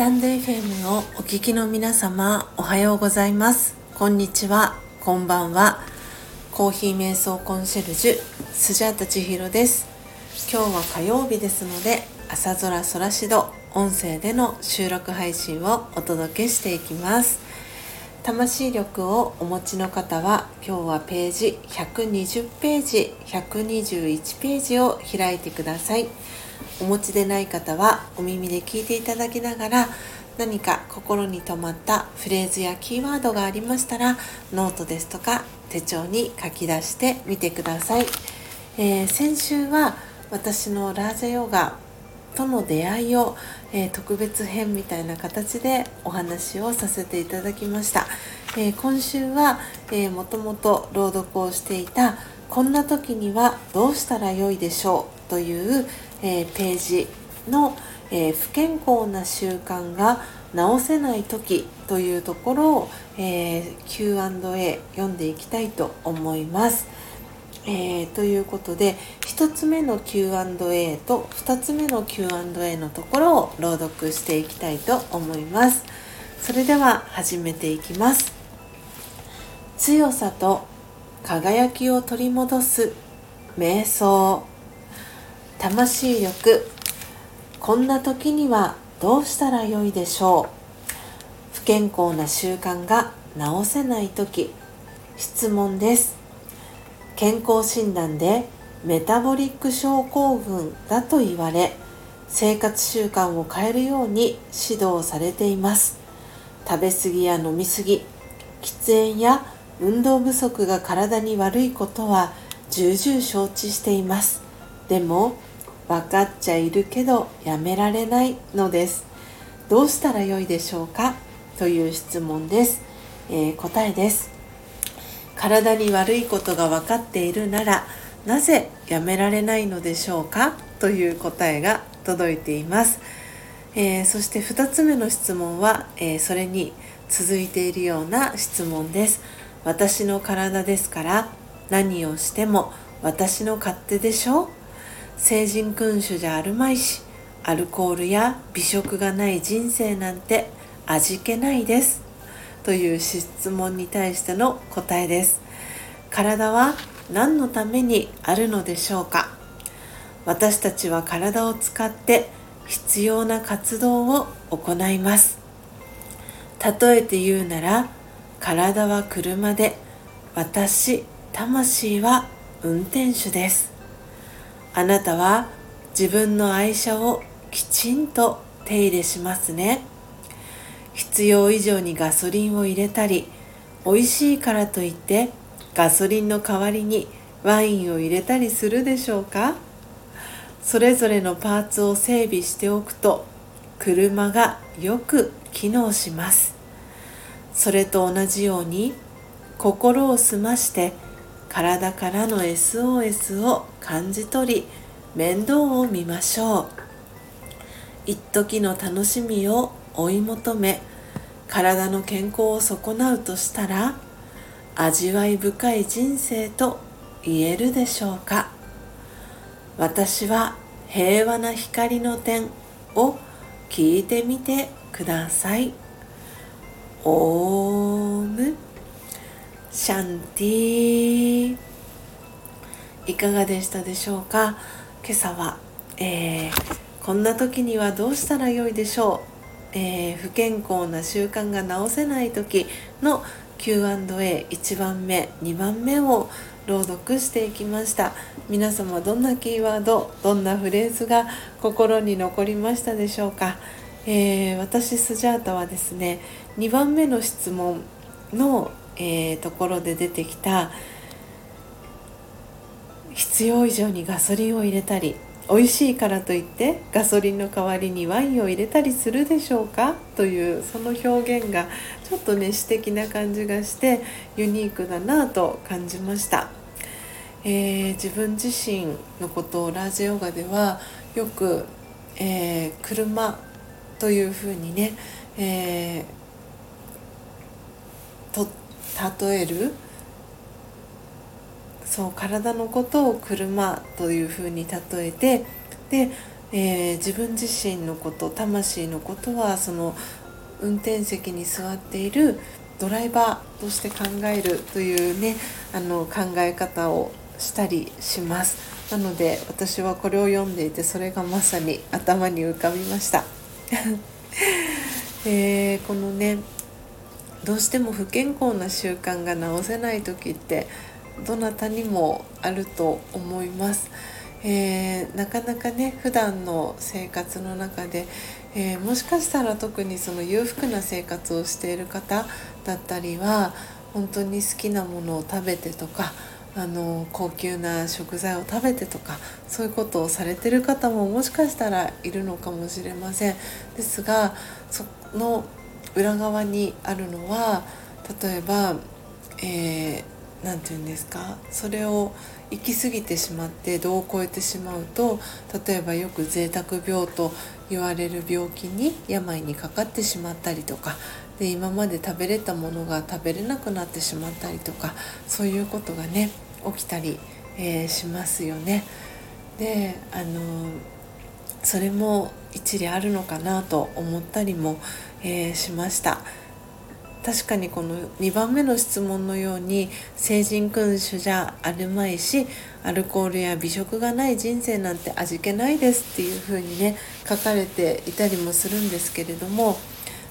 タンド FM をお聞きの皆様おはようございます。こんにちは。こんばんは。コーヒー瞑想コンシェルジュスジャータ千尋です。今日は火曜日ですので朝空空しど音声での収録配信をお届けしていきます。魂力をお持ちの方は今日はページ120ページ121ページを開いてください。お持ちでない方はお耳で聞いていただきながら何か心に留まったフレーズやキーワードがありましたらノートですとか手帳に書き出してみてください、えー、先週は私のラージャヨガとの出会いを、えー、特別編みたいな形でお話をさせていただきました、えー、今週は、えー、もともと朗読をしていた「こんな時にはどうしたらよいでしょう」という、えページの、え不健康な習慣が治せない時というところを、え Q&A 読んでいきたいと思います。えー、ということで1つ目の Q&A と2つ目の Q&A のところを朗読していきたいと思います。それでは始めていきます。強さと輝きを取り戻す瞑想。魂力。こんな時にはどうしたらよいでしょう。不健康な習慣が治せない時。質問です。健康診断でメタボリック症候群だと言われ生活習慣を変えるように指導されています。食べ過ぎや飲み過ぎ喫煙や運動不足が体に悪いことは重々承知しています。でも分かっちゃいるけどやめられないのです。どうしたらよいでしょうか？という質問です、えー、答えです。体に悪いことが分かっているならなぜやめられないのでしょうか？という答えが届いています、えー、そして2つ目の質問は、えー、それに続いているような質問です。私の体ですから何をしても私の勝手でしょう？成人君主じゃあるまいしアルコールや美食がない人生なんて味気ないです。という質問に対しての答えです。体は何のためにあるのでしょうか？私たちは体を使って必要な活動を行います。例えて言うなら体は車で私魂は運転手です。あなたは自分の愛車をきちんと手入れしますね。必要以上にガソリンを入れたり美味しいからといってガソリンの代わりにワインを入れたりするでしょうか？それぞれのパーツを整備しておくと車がよく機能します。それと同じように心を澄まして体からの SOS を感じ取り面倒を見ましょう。一時の楽しみを追い求め体の健康を損なうとしたら味わい深い人生と言えるでしょうか。私は平和な光の点を聞いてみてください。オーム。シャンティー。いかがでしたでしょうか？今朝は、えー、こんな時にはどうしたらよいでしょう、えー、不健康な習慣が治せない時の Q&A1 番目2番目を朗読していきました。皆様どんなキーワードどんなフレーズが心に残りましたでしょうか、えー、私スジャータはですね2番目の質問のえー、ところで出てきた必要以上にガソリンを入れたり美味しいからといってガソリンの代わりにワインを入れたりするでしょうか？というその表現がちょっとね詩的な感じがしてユニークだなと感じました、えー、自分自身のことをラージヨガではよく、えー、車というふうにね、えー、と例えるそう体のことを車というふうに例えてでえー、自分自身のこと魂のことはその運転席に座っているドライバーとして考えるというねあの考え方をしたりします。なので私はこれを読んでいてそれがまさに頭に浮かびました、えー、このねどうしても不健康な習慣が直せない時ってどなたにもあると思います。えー、なかなかね普段の生活の中で、えー、もしかしたら特にその裕福な生活をしている方だったりは本当に好きなものを食べてとかあの高級な食材を食べてとかそういうことをされてる方ももしかしたらいるのかもしれませんですがその裏側にあるのは例えば、えー、何て言うんですか？それを行き過ぎてしまって度を超えてしまうと例えばよく贅沢病と言われる病気に病にかかってしまったりとかで今まで食べれたものが食べれなくなってしまったりとかそういうことがね起きたり、えー、しますよね。であのそれも一理あるのかなと思ったりも、えー、しました。確かにこの2番目の質問のように成人君主じゃあるまいしアルコールや美食がない人生なんて味気ないですっていうふうにね書かれていたりもするんですけれども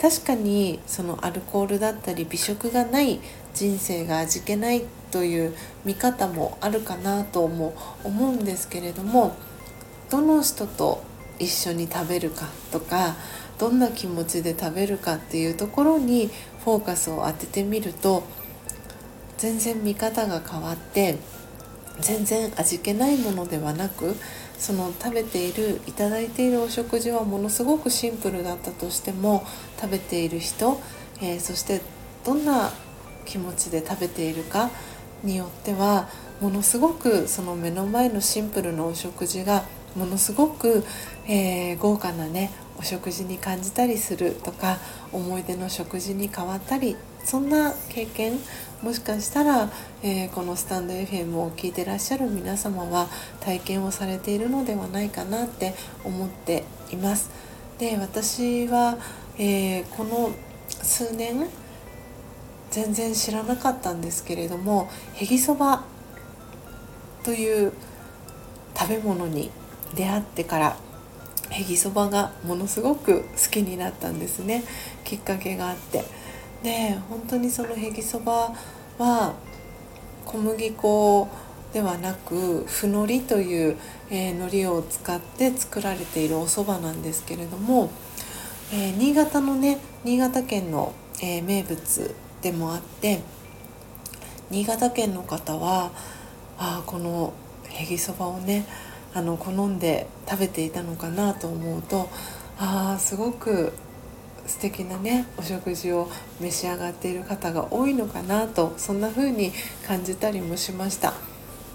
確かにそのアルコールだったり美食がない人生が味気ないという見方もあるかなとも思うんですけれどもどの人と一緒に食べるかとかどんな気持ちで食べるかっていうところにフォーカスを当ててみると全然見方が変わって全然味気ないものではなくその食べているいただいているお食事はものすごくシンプルだったとしても食べている人、えー、そしてどんな気持ちで食べているかによってはものすごくその目の前のシンプルなお食事がものすごく、えー、豪華なねお食事に感じたりするとか思い出の食事に変わったりそんな経験もしかしたら、えー、このスタンド FM を聞いてらっしゃる皆様は体験をされているのではないかなって思っています。で私は、えー、この数年全然知らなかったんですけれどもへぎそばという食べ物に出会ってからへぎそばがものすごく好きになったんですね。きっかけがあって。で本当にそのへぎそばは小麦粉ではなくふのりという、えー、海苔を使って作られているお蕎麦なんですけれども、えー、新潟のね新潟県の、えー、名物でもあって新潟県の方はああこのへぎそばをねあの好んで食べていたのかなと思うとああすごく素敵なねお食事を召し上がっている方が多いのかなとそんな風に感じたりもしました。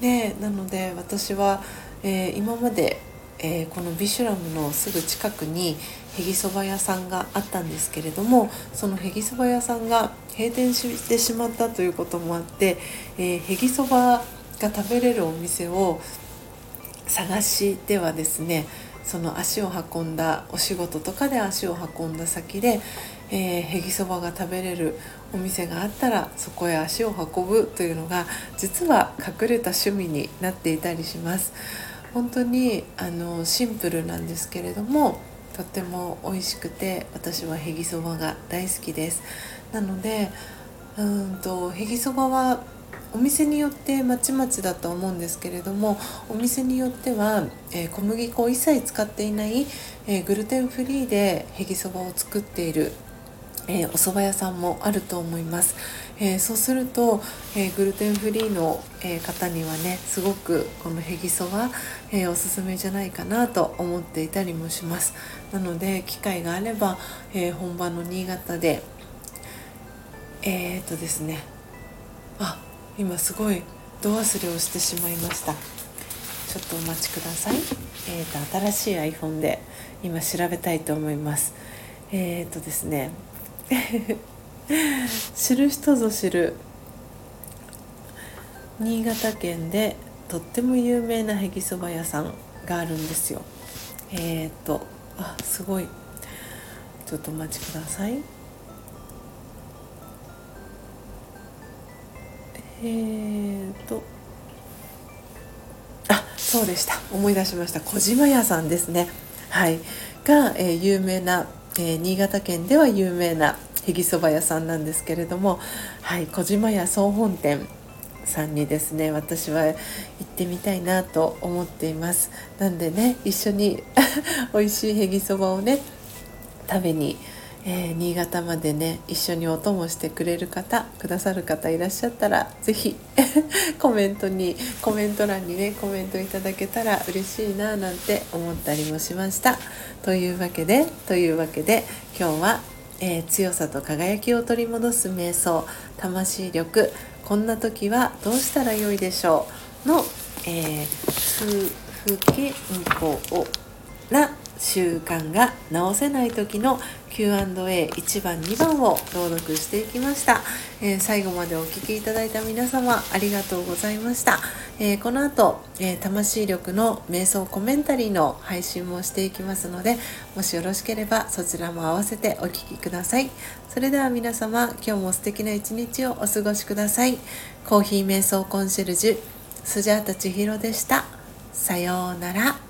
でなので私は、えー、今まで、えー、このビシュラムのすぐ近くにへぎそば屋さんがあったんですけれどもそのへぎそば屋さんが閉店してしまったということもあって、えー、へぎそばが食べれるお店を探してはですねその足を運んだお仕事とかで足を運んだ先で、えー、へぎそばが食べれるお店があったらそこへ足を運ぶというのが実は隠れた趣味になっていたりします。本当にあのシンプルなんですけれどもとっても美味しくて私はへぎそばが大好きです。なのでうんとへぎそばはお店によってまちまちだと思うんですけれどもお店によっては、えー、小麦粉を一切使っていない、えー、グルテンフリーでへぎそばを作っているえー、お蕎麦屋さんもあると思います、えー、そうすると、えー、グルテンフリーの、え方にはねすごくこのへぎそば、えおすすめじゃないかなと思っていたりもします。なので機会があれば、え本場の新潟でえっとですねあ今すごい度忘れをしてしまいました。ちょっとお待ちください。えーと、新しい iPhone で今調べたいと思います。えっ、ー、とですね 知る人ぞ知る新潟県でとっても有名なへぎそば屋さんがあるんですよ。えー、っとあすごい。ちょっとお待ちください。えー、っとあそうでした。思い出しました。小島屋さんですね。はい。が、えー、有名な、えー、新潟県では有名なへぎそば屋さんなんですけれども、はい、小島屋総本店さんにですね私は行ってみたいなと思っています。なんでね一緒に 美味しいへぎそばをね食べに、えー、新潟までね一緒にお供してくれる方くださる方いらっしゃったら是非 コメントにコメント欄にねコメントいただけたら嬉しいななんて思ったりもしました。というわけでというわけで今日はえー、強さと輝きを取り戻す瞑想魂力こんな時はどうしたらよいでしょう？の、えー、数不健康な習慣が直せない時の Q&A1 番2番を朗読していきました、えー、最後までお聴きいただいた皆様ありがとうございました、えー、この後、えー、魂力の瞑想コメンタリーの配信もしていきますのでもしよろしければそちらも合わせてお聴きください。それでは皆様今日も素敵な一日をお過ごしください。コーヒー瞑想コンシェルジュスジャータ千尋でした。さようなら。